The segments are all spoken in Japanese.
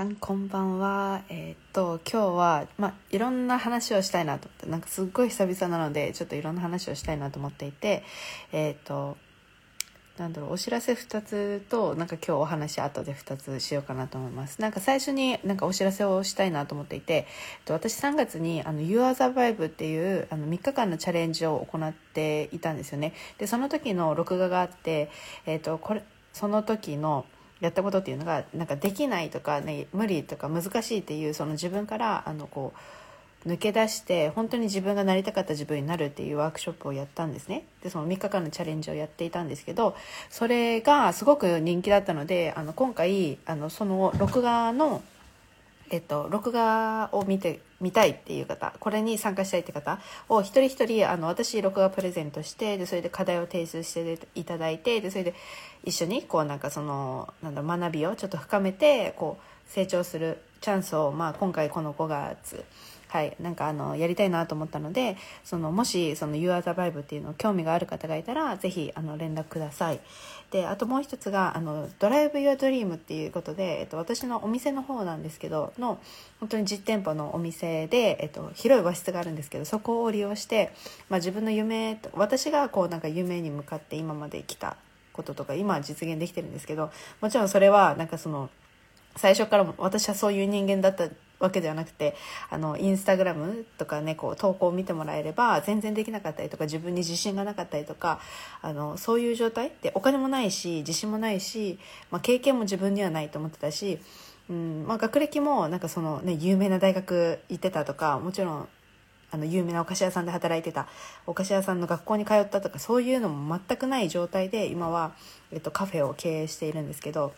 さんこんばんは。えーっと、今日は、まあ、いろんな話をしたいなと思って、なんかすっごい久々なので、ちょっといろんな話をしたいなと思っていて、えーっと、なんだろう、お知らせ2つと、なんか今日お話後で2つしようかなと思います。なんか最初になんかお知らせをしたいなと思っていて、えっと私3月にあの You are the Vibe っていうあの3日間のチャレンジを行っていたんですよね。で、その時の録画があって、えっと、これ、その時のやったことっていうのがなんかできないとか、ね、無理とか難しいっていうその自分からあのこう抜け出して本当に自分がなりたかった自分になるっていうワークショップをやったんですね。でその3日間のチャレンジをやっていたんですけどそれがすごく人気だったのであの今回あのその録画のえっと、録画を見て見たいっていう方これに参加したいって方を一人一人あの私録画プレゼントしてでそれで課題を提出していただいてでそれで一緒にこうなんかそのなんだ学びをちょっと深めてこう成長するチャンスを、まあ、今回この5月はい、なんかあのやりたいなと思ったのでそのもしその You are the Vibe っていうの興味がある方がいたらぜひあの連絡ください。であともう一つがあのドライブ Your Dream っていうことで、えっと、私のお店の方なんですけどの本当に実店舗のお店で、えっと、広い和室があるんですけどそこを利用して、まあ、自分の夢私がこうなんか夢に向かって今まで来たこととか今は実現できてるんですけどもちろんそれはなんかその最初からも私はそういう人間だったわけではなくてあのインスタグラムとかねこう投稿を見てもらえれば全然できなかったりとか自分に自信がなかったりとかあのそういう状態でお金もないし自信もないし、まあ、経験も自分にはないと思ってたし、うんまあ、学歴もなんかその、ね、有名な大学行ってたとかもちろんあの有名なお菓子屋さんで働いてたお菓子屋さんの学校に通ったとかそういうのも全くない状態で今は、えっと、カフェを経営しているんですけど。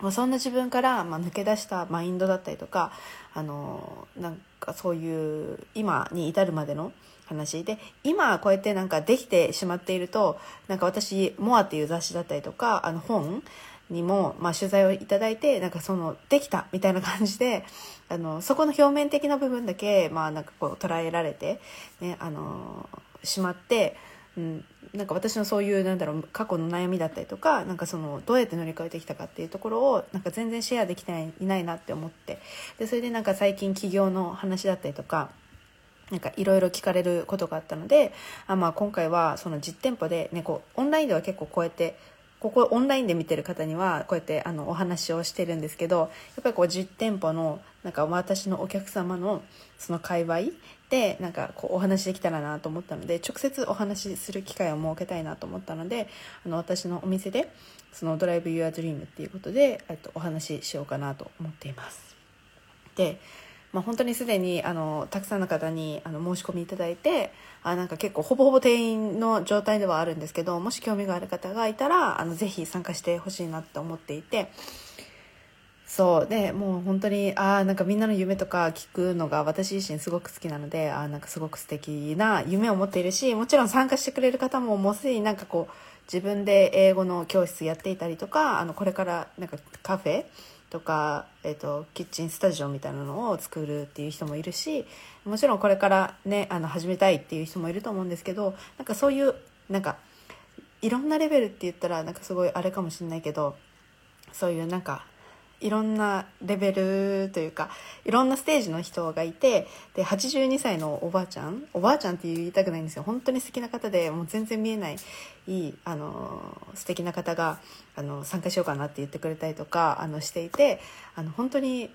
まあ、そんな自分から、ま、抜け出したマインドだったりとかあのなんかそういう今に至るまでの話で今こうやってなんかできてしまっているとなんか私「モア」っていう雑誌だったりとかあの本にも、まあ、取材をいただいてなんかそのできたみたいな感じであのそこの表面的な部分だけ、まあ、なんかこう捉えられて、ね、あのしまって。うん、なんか私のそういうなんだろう過去の悩みだったりとかなんかそのどうやって乗り越えてきたかっていうところをなんか全然シェアできてないいないなって思って。でそれでなんか最近起業の話だったりとかなんかいろいろ聞かれることがあったのであ、まあ、今回はその実店舗で、ね、こうオンラインでは結構こうやってここオンラインで見てる方にはこうやってあのお話をしてるんですけどやっぱりこう実店舗のなんか私のお客様のその界隈でなんかこうお話できたらなと思ったので直接お話しする機会を設けたいなと思ったのであの私のお店でそのドライブ Your Dream っていうことでとお話ししようかなと思っています。でまあ、本当にすでにあのたくさんの方にあの申し込みいただいてあなんか結構ほぼほぼ定員の状態ではあるんですけどもし興味がある方がいたらあのぜひ参加してほしいなと思っていてそう。でもう本当にあなんかみんなの夢とか聞くのが私自身すごく好きなのであなんかすごく素敵な夢を持っているしもちろん参加してくれる方ももうすでになんかこう自分で英語の教室やっていたりとかあのこれからなんかカフェとか、えーと、キッチンスタジオみたいなのを作るっていう人もいるしもちろんこれからねあの始めたいっていう人もいると思うんですけどなんかそういうなんかいろんなレベルって言ったらなんかすごいあれかもしれないけどそういうなんかいろんなレベルというかいろんなステージの人がいてで82歳のおばあちゃんおばあちゃんって言いたくないんですよ本当に素敵な方でもう全然見えないいいあの素敵な方があの参加しようかなって言ってくれたりとかあのしていてあの本当に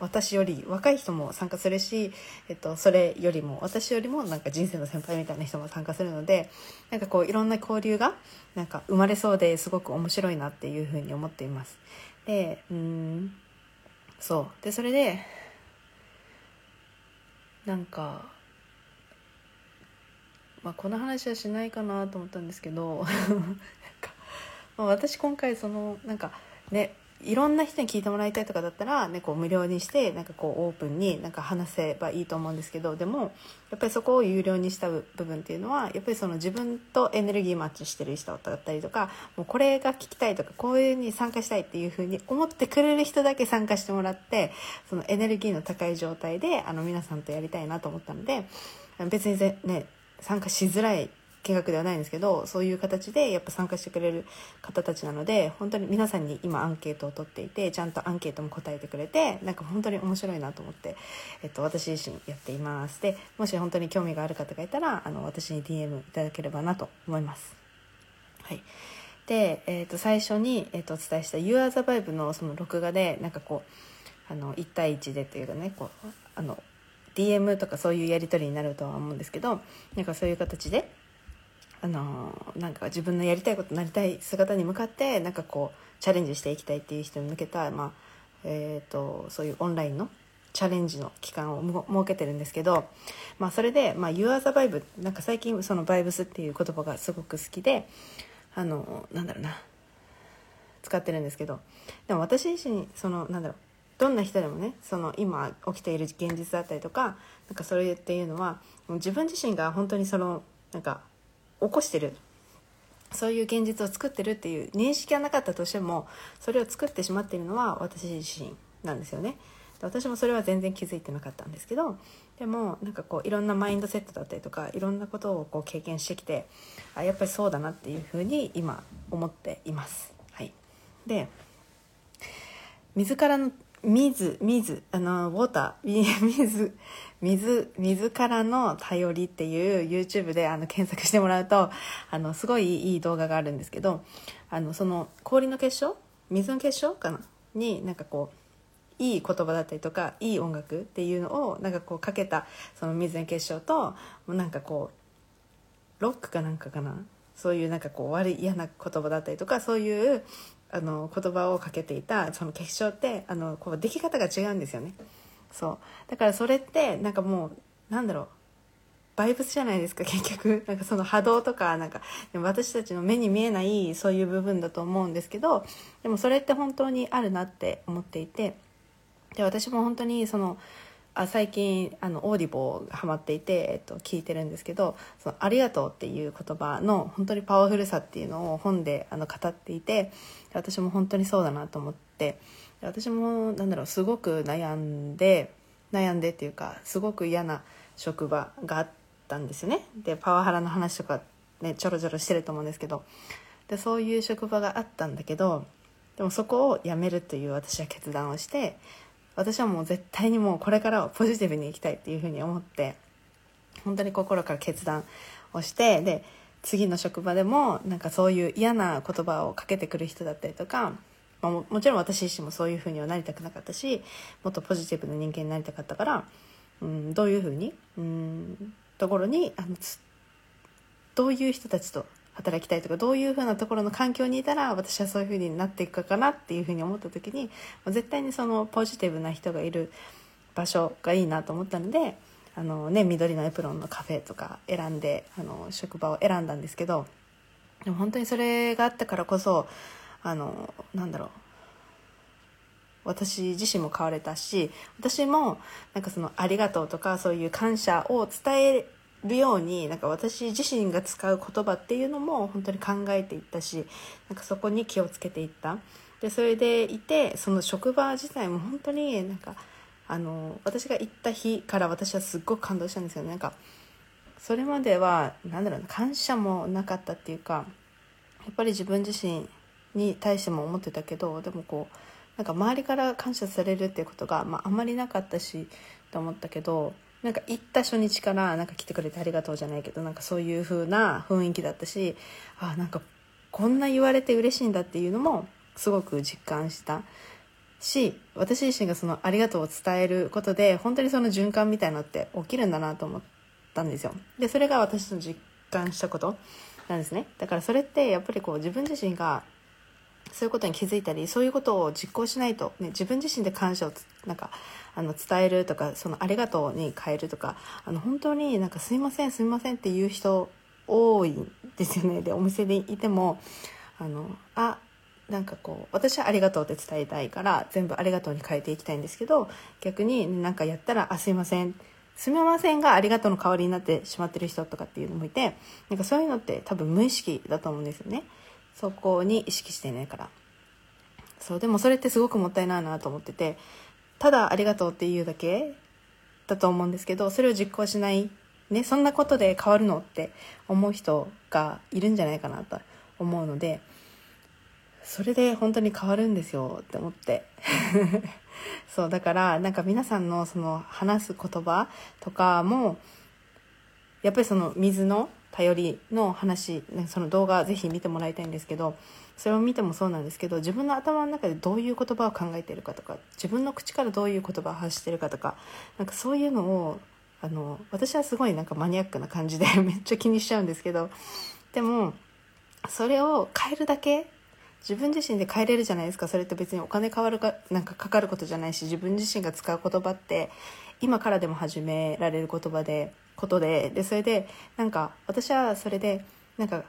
私より若い人も参加するし、えっと、それよりも私よりもなんか人生の先輩みたいな人も参加するのでなんかこういろんな交流がなんか生まれそうですごく面白いなっていうふうに思っています。でうんそう。でそれでなんか、まあ、この話はしないかなと思ったんですけど、まあ、私今回そのなんかねいろんな人に聞いてもらいたいとかだったら、ね、こう無料にしてなんかこうオープンになんか話せばいいと思うんですけどでもやっぱりそこを有料にした部分っていうのはやっぱりその自分とエネルギーマッチしてる人だったりとかもうこれが聞きたいとかこういうに参加したいっていうふうに思ってくれる人だけ参加してもらってそのエネルギーの高い状態であの皆さんとやりたいなと思ったので別にね参加しづらい金額ではないんですけどそういう形でやっぱ参加してくれる方たちなので本当に皆さんに今アンケートを取っていてちゃんとアンケートも答えてくれてなんか本当に面白いなと思って、えっと、私自身やっています。でもし本当に興味がある方がいたらあの私に DM いただければなと思います。はい。で、えー、と最初に、えー、とお伝えした「You are the Vibe の」その録画でなんかこうあの1対1でっていうかねこうあの DM とかそういうやり取りになるとは思うんですけどなんかそういう形であのなんか自分のやりたいことなりたい姿に向かってなんかこうチャレンジしていきたいっていう人に向けた、まあえーと、そういうオンラインのチャレンジの期間を設けてるんですけど、まあ、それで、まあ、You are the Vibe なんか最近そのバイブスっていう言葉がすごく好きであのなんだろうな使ってるんですけどでも私自身そのなんだろうどんな人でもねその今起きている現実だったりとかなんかそれっていうのは自分自身が本当にそのなんか起こしてるそういう現実を作ってるっていう認識はなかったとしてもそれを作ってしまっているのは私自身なんですよね。私もそれは全然気づいてなかったんですけどでもなんかこういろんなマインドセットだったりとかいろんなことをこう経験してきてあやっぱりそうだなっていうふうに今思っています。はい、で自らの水水あのウォーター水水水からの頼りっていう YouTube であの検索してもらうとあのすごいいい動画があるんですけどあのその氷の結晶水の結晶かな？になんかこういい言葉だったりとかいい音楽っていうのをなんかこうかけたその水の結晶となんかこうロックかなんかかな？そういうなんかこう悪い嫌な言葉だったりとかそういうあの言葉をかけていたその結晶ってあのこう出来方が違うんですよね。そう。だからそれってなんかもうなんだろう。バイブスじゃないですか結局。なんかその波動とかなんか私たちの目に見えないそういう部分だと思うんですけどでもそれって本当にあるなって思っていて。で私も本当にそのあ最近あのオーディボーがハマっていて、えっと、聞いてるんですけど「そのありがとう」っていう言葉の本当にパワフルさっていうのを本であの語っていて私も本当にそうだなと思って私もなんだろうすごく悩んで悩んでっていうかすごく嫌な職場があったんですよね。でパワハラの話とかねちょろちょろしてると思うんですけどでそういう職場があったんだけどでもそこを辞めるという私は決断をして私はもう絶対にもうこれからはポジティブにいきたいっていうふうに思って本当に心から決断をしてで次の職場でもなんかそういう嫌な言葉をかけてくる人だったりとか、まあ、ももちろん私自身もそういうふうにはなりたくなかったしもっとポジティブな人間になりたかったから、うん、どういうふうにうんところにあのどういう人たちと働きたいとかどういうふうなところの環境にいたら私はそういうふうになっていくかなっていうふうに思った時に絶対にそのポジティブな人がいる場所がいいなと思ったのであの、ね、緑のエプロンのカフェとか選んであの職場を選んだんですけどでも本当にそれがあったからこそあのなんだろう。私自身も変われたし私もなんかその「ありがとう」とかそういう感謝を伝えるようになんか私自身が使う言葉っていうのも本当に考えていったしなんかそこに気をつけていった。でそれでいてその職場自体も本当になんかあの私が行った日から私はすっごく感動したんですよね。なんかそれまでは何だろうな感謝もなかったっていうかやっぱり自分自身に対しても思ってたけどでもこうなんか周りから感謝されるっていうことが、まあ、あまりなかったしと思ったけどなんか行った初日からなんか来てくれてありがとうじゃないけどなんかそういう風な雰囲気だったしあなんかこんな言われて嬉しいんだっていうのもすごく実感したし私自身がそのありがとうを伝えることで本当にその循環みたいのって起きるんだなと思ったんですよ。でそれが私の実感したことなんですね。だからそれってやっぱりこう自分自身がそういうことに気づいたりそういうことを実行しないと、ね、自分自身で感謝をなんかあの伝えるとかそのありがとうに変えるとかあの本当になんかすいませんすいませんっていう人多いんですよね。でお店にいてもあのあなんかこう私はありがとうって伝えたいから全部ありがとうに変えていきたいんですけど逆になんかやったらあすいませんすみませんがありがとうの代わりになってしまってる人とかっていうのもいてなんかそういうのって多分無意識だと思うんですよね。そこに意識していないから。そうでもそれってすごくもったいないなと思っててただありがとうっていうだけだと思うんですけどそれを実行しないねそんなことで変わるのって思う人がいるんじゃないかなと思うのでそれで本当に変わるんですよって思って。そうだからなんか皆さんのその話す言葉とかもやっぱりその水の頼りの話その動画ぜひ見てもらいたいんですけどそれを見てもそうなんですけど自分の頭の中でどういう言葉を考えているかとか自分の口からどういう言葉を発してるかとかなんかそういうのをあの私はすごいなんかマニアックな感じで めっちゃ気にしちゃうんですけどでもそれを変えるだけ自分自身で変えれるじゃないですか。それって別にお金変わるかなんかかかることじゃないし自分自身が使う言葉って今からでも始められる言葉でことででそれでなんか私はそれでなんか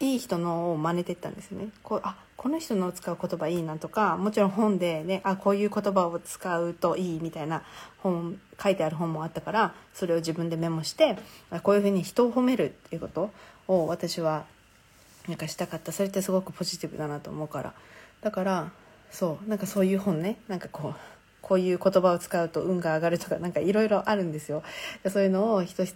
いい人のを真似てったんですよね。こうあこの人の使う言葉いいなとかもちろん本でねあこういう言葉を使うといいみたいな本書いてある本もあったからそれを自分でメモしてこういうふうに人を褒めるっていうことを私はなんかしたかった。それってすごくポジティブだなと思うから。だからそうなんかそういう本ね。なんかこうこういう言葉を使うと運が上がるとかなんかいろいろあるんですよ。そういうのを一つ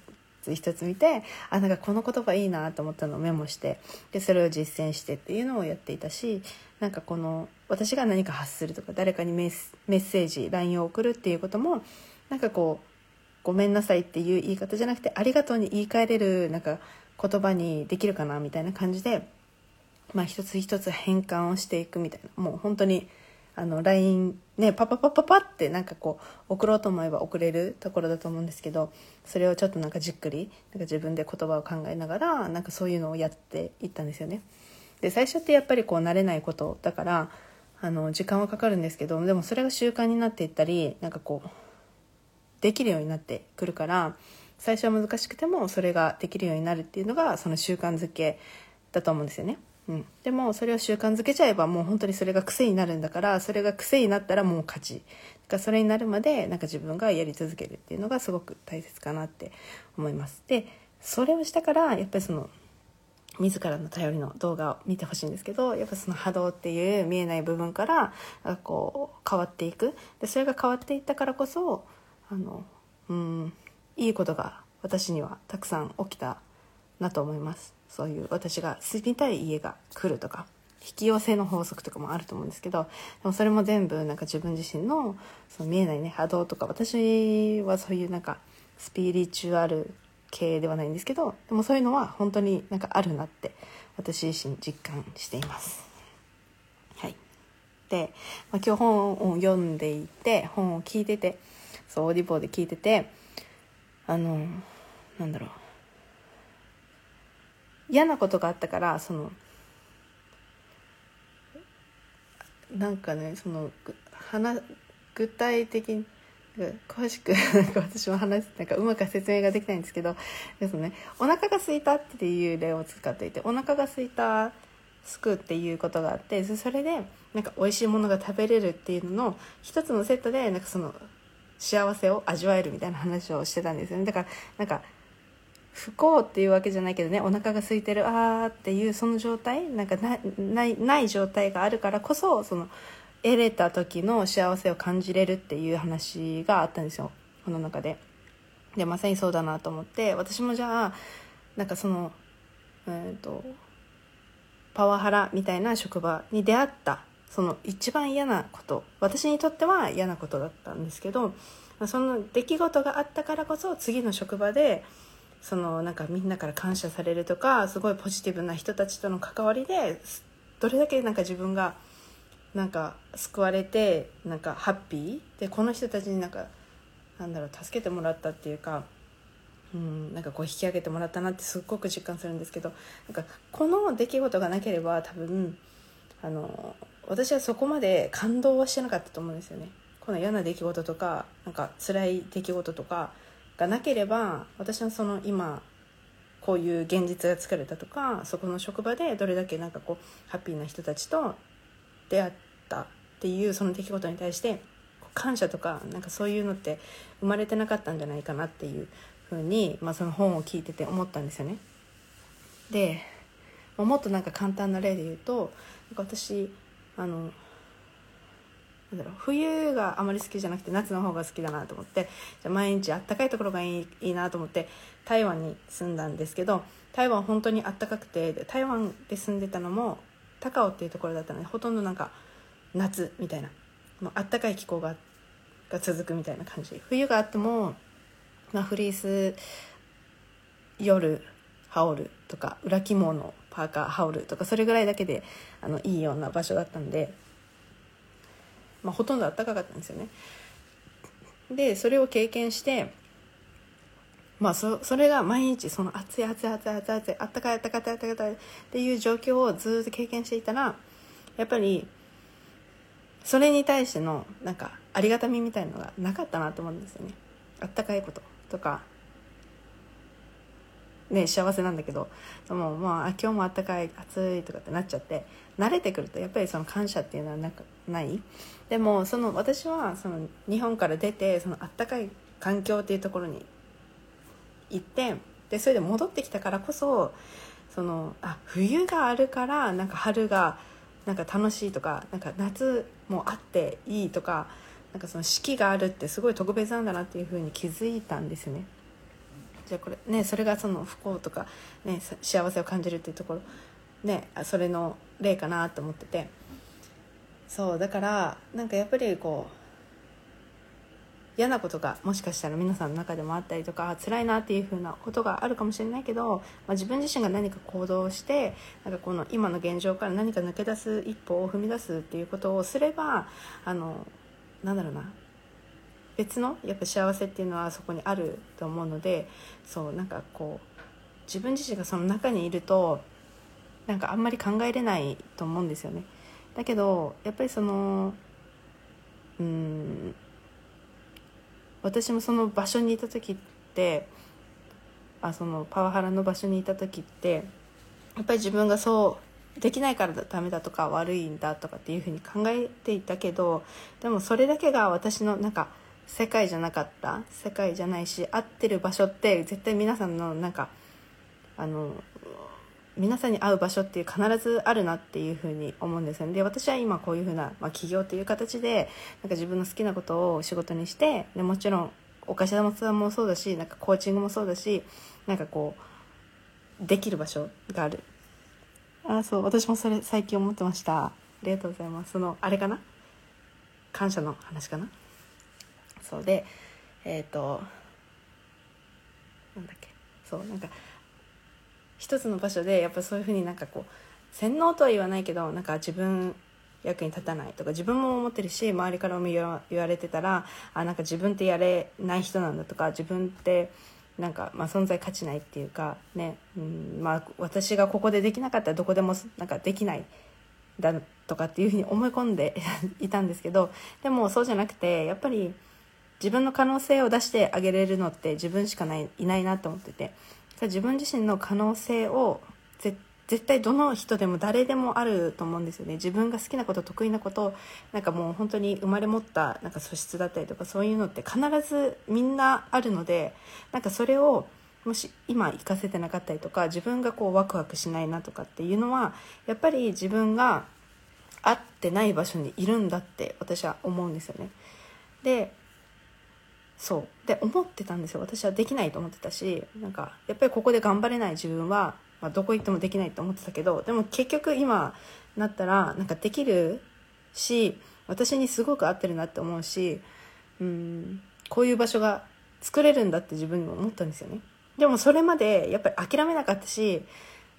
一つ見てあなんかこの言葉いいなと思ったのをメモしてでそれを実践してっていうのをやっていたしなんかこの私が何か発するとか誰かにメッセージ LINE を送るっていうこともなんかこうごめんなさいっていう言い方じゃなくてありがとうに言い換えれるなんか言葉にできるかなみたいな感じで、まあ、一つ一つ変換をしていくみたいなもう本当にあの LINE ねパパパパパってなんかこう送ろうと思えば送れるところだと思うんですけどそれをちょっとなんかじっくりなんか自分で言葉を考えながらなんかそういうのをやっていったんですよね。で最初ってやっぱりこう慣れないことだからあの時間はかかるんですけどでもそれが習慣になっていったりなんかこうできるようになってくるから最初は難しくてもそれができるようになるっていうのがその習慣づけだと思うんですよね。うん、でもそれを習慣づけちゃえばもう本当にそれが癖になるんだからそれが癖になったらもう勝ち。だからそれになるまでなんか自分がやり続けるっていうのがすごく大切かなって思います。でそれをしたからやっぱりその自らの頼りの動画を見てほしいんですけどやっぱその波動っていう見えない部分からこう変わっていく。でそれが変わっていったからこそあのうんいいことが私にはたくさん起きたなと思います。そういう私が住みたい家が来るとか引き寄せの法則とかもあると思うんですけどでもそれも全部なんか自分自身のその見えないね波動とか私はそういうなんかスピリチュアル系ではないんですけどでもそういうのは本当になんかあるなって私自身実感しています。はい、で、まあ、今日本を読んでいて本を聞いててそうオーディボーで聞いててあのなんだろう嫌なことがあったからそのなんかねその話具体的に詳しくなんか私も話なんかうまく説明ができないんですけどですねお腹が空いたっていう例を使っていてお腹が空いたすくっていうことがあってそれでなんか美味しいものが食べれるっていうのの一つのセットでなんかその幸せを味わえるみたいな話をしてたんですよね。だからなんか不幸っていうわけじゃないけどねお腹が空いてるあーっていうその状態なんかない状態があるからこそその得れた時の幸せを感じれるっていう話があったんですよこの中で。でまさにそうだなと思って私もじゃあなんかそのえっ、ー、とパワハラみたいな職場に出会ったその一番嫌なこと私にとっては嫌なことだったんですけどその出来事があったからこそ次の職場でそのなんかみんなから感謝されるとかすごいポジティブな人たちとの関わりでどれだけなんか自分がなんか救われてなんかハッピーでこの人たちになんかなんだろう助けてもらったっていうかうん、なんかこう引き上げてもらったなってすっごく実感するんですけどなんかこの出来事がなければ多分あの私はそこまで感動はしてなかったと思うんですよね。この嫌な出来事とかなんか辛い出来事とかがなければ私はその今こういう現実が作れたとかそこの職場でどれだけなんかこうハッピーな人たちと出会ったっていうその出来事に対して感謝とかなんかそういうのって生まれてなかったんじゃないかなっていうふうに、まあ、その本を聞いてて思ったんですよね。でもっとなんか簡単な例で言うとなんか私あのなんだろう冬があまり好きじゃなくて夏の方が好きだなと思ってじゃ毎日あったかいところがいいいいなと思って台湾に住んだんですけど台湾本当にあったかくて台湾で住んでたのも高尾っていうところだったのでほとんどなんか夏みたいなもうあったかい気候がが続くみたいな感じ。冬があっても、まあ、フリース夜羽織るとか裏着物パーカー羽織るとかそれぐらいだけであのいいような場所だったんで、まあ、ほとんど暖かかったんですよね。でそれを経験してまあそそれが毎日その暑い暑い暑い暑い暑いあったかいあったかいあったかいあったかいっていう状況をずっと経験していたらやっぱりそれに対してのなんかありがたみみたいなのがなかったなと思うんですよねあったかいこととかね幸せなんだけどでもまあ今日もあったかい暑いとかってなっちゃって慣れてくるとやっぱりその感謝っていうのはなくない？でもその私はその日本から出てそのあったかい環境っていうところに行ってでそれで戻ってきたからこそそのあ冬があるからなんか春がなんか楽しいとかなんか夏もあっていいとかなんかその四季があるってすごい特別なんだなっていうふうに気づいたんですよね。じゃこれねそれがその不幸とか、ね、幸せを感じるっていうところねそれの例かなと思ってて。そうだからなんかやっぱりこう嫌なことがもしかしたら皆さんの中でもあったりとか辛いなっていう風なことがあるかもしれないけど、まあ、自分自身が何か行動してなんかこの今の現状から何か抜け出す一歩を踏み出すっていうことをすればあのなんだろうな別のやっぱ幸せっていうのはそこにあると思うのでそうなんかこう自分自身がその中にいるとなんかあんまり考えれないと思うんですよね。だけどやっぱりそのうん私もその場所にいた時ってあそのパワハラの場所にいた時ってやっぱり自分がそうできないからダメだとか悪いんだとかっていうふうに考えていたけどでもそれだけが私のなんか世界じゃなかった？世界じゃないし合ってる場所って絶対皆さんのなんかあの皆さんに会う場所っていう必ずあるなっていうふうに思うんですよね。で私は今こういうふうな、まあ、起業という形でなんか自分の好きなことを仕事にしてでもちろんお菓子玉さんもそうだしなんかコーチングもそうだしなんかこうできる場所がある。あそう私もそれ最近思ってました。ありがとうございます。そのあれかな？感謝の話かな？そうでえっ、ー、となんだっけそうなんか一つの場所でやっぱそういうふうになんかこう洗脳とは言わないけどなんか自分役に立たないとか自分も思ってるし周りからも言われてたらあなんか自分ってやれない人なんだとか自分ってなんか、まあ、存在価値ないっていうかね、うんまあ、私がここでできなかったらどこでもなんかできないだとかっていうふうに思い込んで いたんですけどでもそうじゃなくてやっぱり自分の可能性を出してあげれるのって自分しかないいないなと思ってて自分自身の可能性を絶対どの人でも誰でもあると思うんですよね自分が好きなこと得意なことなんかもう本当に生まれ持ったなんか素質だったりとかそういうのって必ずみんなあるのでなんかそれをもし今活かせてなかったりとか自分がこうワクワクしないなとかっていうのはやっぱり自分が合ってない場所にいるんだって私は思うんですよね。でそう。で思ってたんですよ。私はできないと思ってたしなんかやっぱりここで頑張れない自分は、まあ、どこ行ってもできないと思ってたけどでも結局今なったらなんかできるし私にすごく合ってるなって思うしうんこういう場所が作れるんだって自分にも思ったんですよね。でもそれまでやっぱり諦めなかったし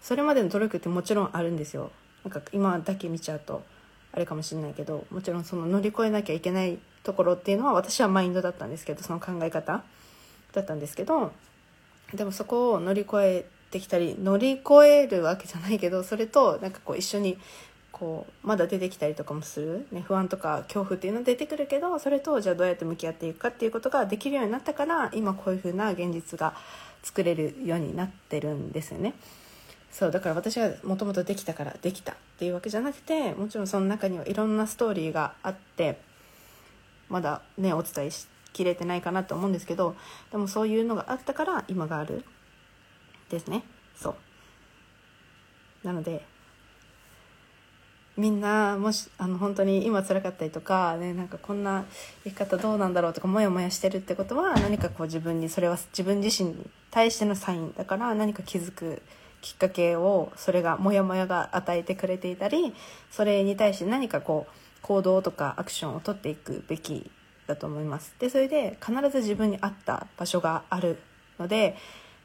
それまでの努力ってもちろんあるんですよ。なんか今だけ見ちゃうとあれかもしれないけどもちろんその乗り越えなきゃいけないところっていうのは私はマインドだったんですけどその考え方だったんですけどでもそこを乗り越えてきたり乗り越えるわけじゃないけどそれとなんかこう一緒にこうまだ出てきたりとかもする、ね、不安とか恐怖っていうのは出てくるけどそれとじゃあどうやって向き合っていくかっていうことができるようになったから今こういう風な現実が作れるようになってるんですよね。そうだから私はもともとできたからできたっていうわけじゃなくてもちろんその中にはいろんなストーリーがあってまだねお伝えしきれてないかなと思うんですけどでもそういうのがあったから今があるですね。そう。なのでみんなもしあの本当に今辛かったりとか、ね、なんかこんな生き方どうなんだろうとかモヤモヤしてるってことは何かこう自分にそれは自分自身に対してのサインだから何か気づくきっかけをそれがモヤモヤが与えてくれていたりそれに対して何かこう行動とかアクションを取っていくべきだと思います。でそれで必ず自分に合った場所があるので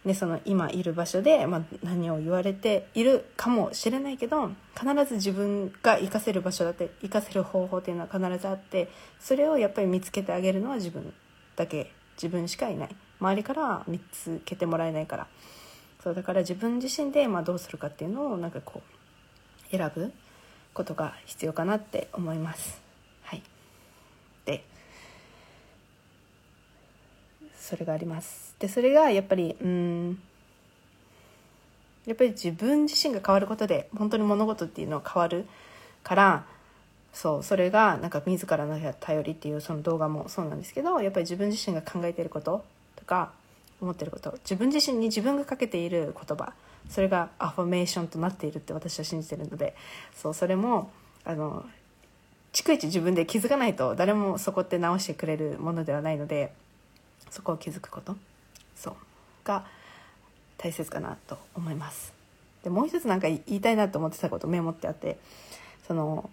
でその今いる場所で、まあ、何を言われているかもしれないけど必ず自分が活かせる場所だって活かせる方法っていうのは必ずあってそれをやっぱり見つけてあげるのは自分だけ。自分しかいない。周りから見つけてもらえないから。そうだから自分自身でまあどうするかっていうのをなんかこう選ぶ。ことが必要かなって思います。はい、でそれがありますでそれがやっぱりうんやっぱり自分自身が変わることで本当に物事っていうのは変わるからそうそれがなんか自らの頼りっていうその動画もそうなんですけどやっぱり自分自身が考えてることとか思ってること自分自身に自分がかけている言葉それがアファメーションとなっているって私は信じてるのでそうそれもあの逐一自分で気づかないと誰もそこって直してくれるものではないのでそこを気づくことそうが大切かなと思います。でもう一つなんか言いたいなと思ってたことメモってあってその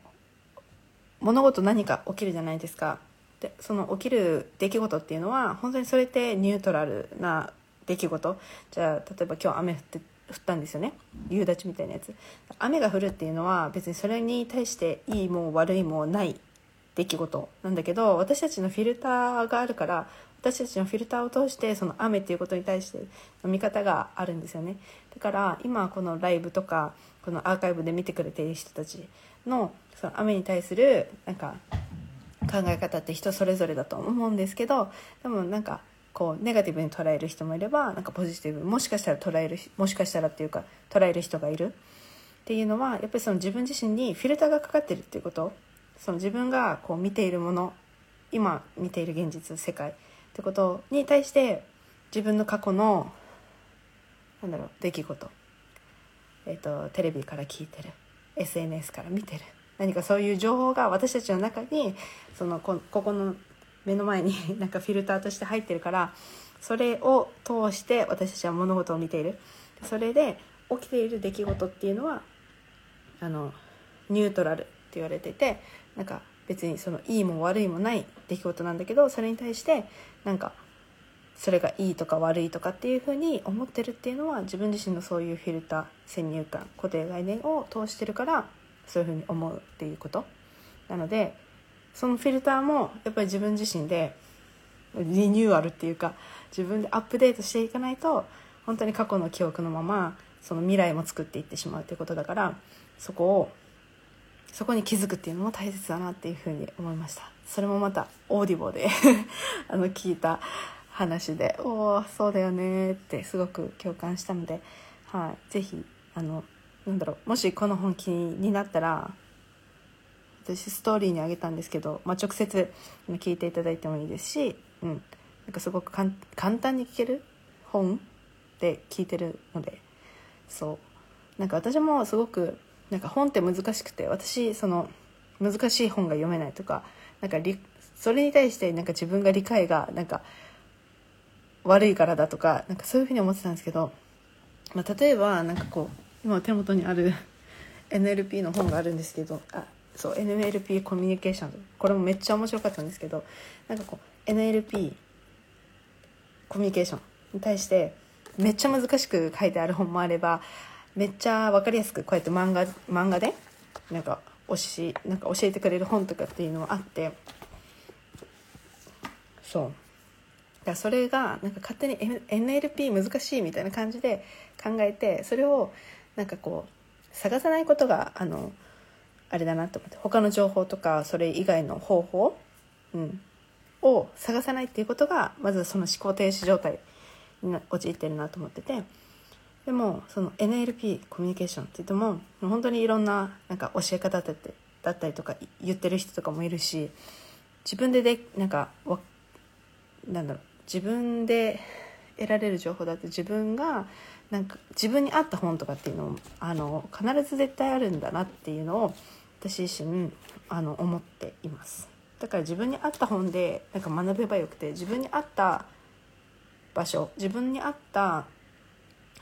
物事何か起きるじゃないですか。でその起きる出来事っていうのは本当にそれってニュートラルな出来事。じゃあ例えば今日雨降って降ったんですよね。夕立みたいなやつ。雨が降るっていうのは別にそれに対していいも悪いもない出来事なんだけど私たちのフィルターがあるから私たちのフィルターを通してその雨っていうことに対しての見方があるんですよね。だから今このライブとかこのアーカイブで見てくれている人たちのその雨に対するなんか考え方って人それぞれだと思うんですけどでもなんかこうネガティブに捉える人もいればなんかポジティブもしかしたら捉えるもしかしたらっていうか捉える人がいる。っていうのはやっぱりその自分自身にフィルターがかかってるっていうこと。その自分がこう見ているもの。今見ている現実世界。ってことに対して自分の過去のなんだろう出来事、えーと、テレビから聞いてる。SNS から見てる。何かそういう情報が私たちの中にそのこここの目の前に なんかフィルターとして入ってるからそれを通して私たちは物事を見ている。それで起きている出来事っていうのはあのニュートラルって言われててなんか別にそのいいも悪いもない出来事なんだけどそれに対してなんかそれがいいとか悪いとかっていうふうに思ってるっていうのは自分自身のそういうフィルター先入観固定概念を通してるからそういうふうに思うっていうこと。なのでそのフィルターもやっぱり自分自身でリニューアルっていうか自分でアップデートしていかないと本当に過去の記憶のままその未来も作っていってしまうっていうことだからそこをそこに気づくっていうのも大切だなっていうふうに思いました。それもまたオーディボで あの聞いた話でおおそうだよねってすごく共感したので、はい、ぜひあのなんだろうもしこの本気になったら私ストーリーにあげたんですけど、まあ、直接聞いていただいてもいいですし、うん、なんかすごく簡単に聞ける本で聞いてるのでそう。なんか私もすごくなんか本って難しくて私その難しい本が読めないとかなんかそれに対してなんか自分が理解がなんか悪いからだとかなんかそういうふうに思ってたんですけど、まあ、例えばなんかこう今手元にある NLP の本があるんですけどあそう NLP コミュニケーション。これもめっちゃ面白かったんですけどなんかこう NLP コミュニケーションに対してめっちゃ難しく書いてある本もあればめっちゃ分かりやすくこうやって漫画漫画でなんかおしなんか教えてくれる本とかっていうのはあってそう。だそれがなんか勝手に NLP 難しいみたいな感じで考えてそれをなんかこう探さないことがあのあれだなと思って他の情報とかそれ以外の方法、うん、を探さないっていうことがまずその思考停止状態に陥ってるなと思ってて。でもその NLP コミュニケーションって言っても本当にいろんななんか教え方だってだったりとか言ってる人とかもいるし自分ででなんかわなんだろう自分で得られる情報だって自分がなんか自分に合った本とかっていうのもあの必ず絶対あるんだなっていうのを私自身あの思っています。だから自分に合った本でなんか学べばよくて自分に合った場所自分に合った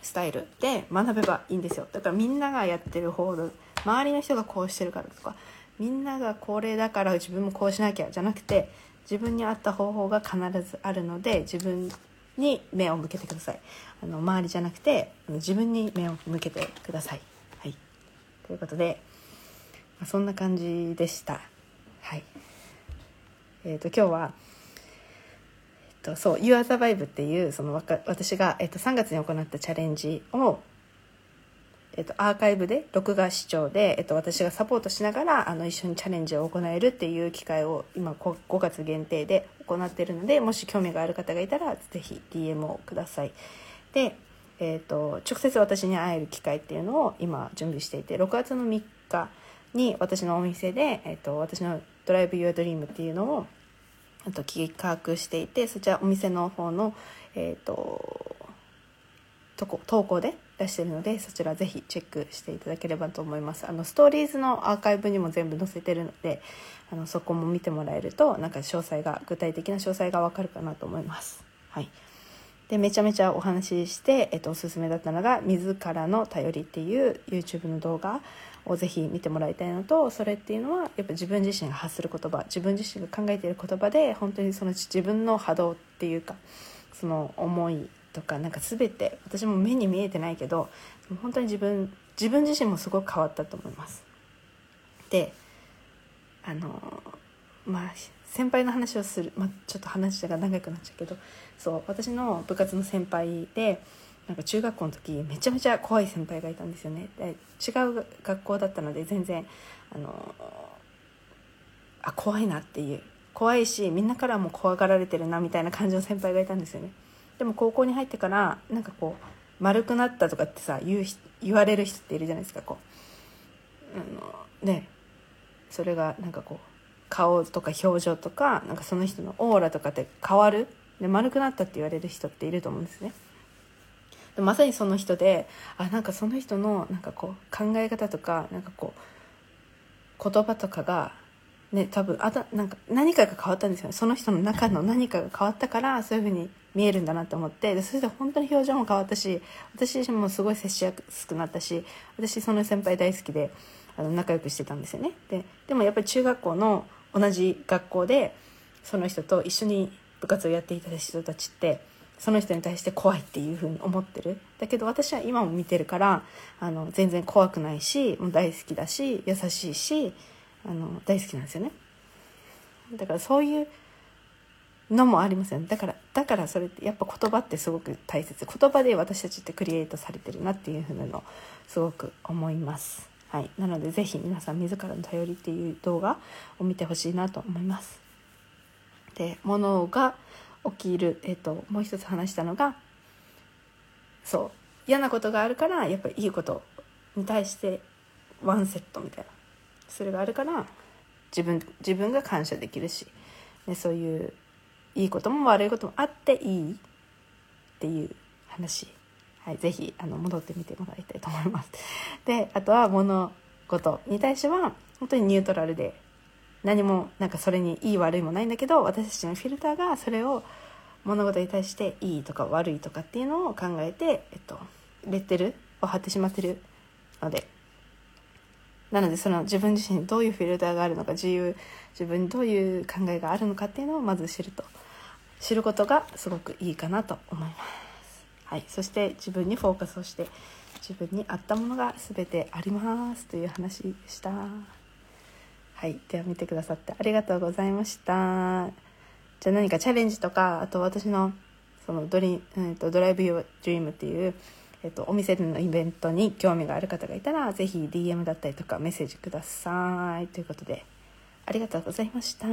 スタイルで学べばいいんですよ。だからみんながやってる方の周りの人がこうしてるからとかみんながこれだから自分もこうしなきゃじゃなくて自分に合った方法が必ずあるので自分に目を向けてください。あの周りじゃなくて自分に目を向けてください。はい。ということで、まあ、そんな感じでしたはいえっ、ー、と今日はとそう「You Are the Vibe」っていうその私が、えっと、3月に行ったチャレンジを、えっと、アーカイブで録画視聴で、えっと、私がサポートしながらあの一緒にチャレンジを行えるっていう機会を今 5, 5月限定で行っているのでもし興味がある方がいたらぜひ DM をください。でえーと、直接私に会える機会っていうのを今準備していて6月の3日に私のお店で、えーと、私の「Drive Your Dream」っていうのをと企画していてそちらお店の方の、えーと、とこ投稿で出してるのでそちらぜひチェックしていただければと思います。あのストーリーズのアーカイブにも全部載せてるのであのそこも見てもらえるとなんか詳細が具体的な詳細がわかるかなと思います。はい。でめちゃめちゃお話しして、えっと、おすすめだったのが「自らの頼り」っていう YouTube の動画をぜひ見てもらいたいのとそれっていうのはやっぱ自分自身が発する言葉自分自身が考えている言葉で本当にその自分の波動っていうかその思いとかなんか全て私も目に見えてないけど本当に自分自分自身もすごく変わったと思います。であのまあ先輩の話をする、まあ、ちょっと話が長くなっちゃうけどそう私の部活の先輩でなんか中学校の時めちゃめちゃ怖い先輩がいたんですよね。で違う学校だったので全然あのあ怖いなっていう。怖いしみんなからも怖がられてるなみたいな感じの先輩がいたんですよね。でも高校に入ってからなんかこう丸くなったとかってさ言う言われる人っているじゃないですかこう。あのね。それがなんかこう顔とか表情とかなんかその人のオーラとかって変わる？で丸くなったって言われる人っていると思うんですね。まさにその人であなんかその人のなんかこう考え方とかなんかこう言葉とかがね多分あたなんか何かが変わったんですよね。その人の中の何かが変わったからそういう風に見えるんだなと思ってでそれで本当に表情も変わったし私自身もすごい接しやすくなったし私その先輩大好きであの仲良くしてたんですよね。ででもやっぱり中学校の同じ学校でその人と一緒に部活をやっていた人たちってその人に対して怖いっていうふうに思ってる。だけど私は今も見てるからあの全然怖くないしもう大好きだし優しいしあの大好きなんですよね。だからそういうのもありますよね。だからだからそれってやっぱ言葉ってすごく大切。言葉で私たちってクリエイトされてるなっていうふうなのすごく思います。はい。なので是非皆さん自らの頼りっていう動画を見てほしいなと思います。で物が起きる、えっと、もう一つ話したのがそう嫌なことがあるからやっぱりいいことに対してワンセットみたいなそれがあるから自分自分が感謝できるし、ね、そういういいことも悪いこともあっていいっていう話、はい、ぜひあの戻ってみてもらいたいと思います。であとは物事に対しては本当にニュートラルで何もなんかそれにいい悪いもないんだけど私たちのフィルターがそれを物事に対していいとか悪いとかっていうのを考えて、えっと、レッテルを貼ってしまってるのでなのでその自分自身にどういうフィルターがあるのか自由自分にどういう考えがあるのかっていうのをまず知ると知ることがすごくいいかなと思います。はい、そして自分にフォーカスをして自分に合ったものが全てありますという話でした。はい、では見てくださってありがとうございました。じゃあ何かチャレンジとか、あと私のそのドリ、えーと、 Drive Your Dream っていう、えーと、お店でのイベントに興味がある方がいたら、ぜひ DM だったりとかメッセージください。ということで、ありがとうございました。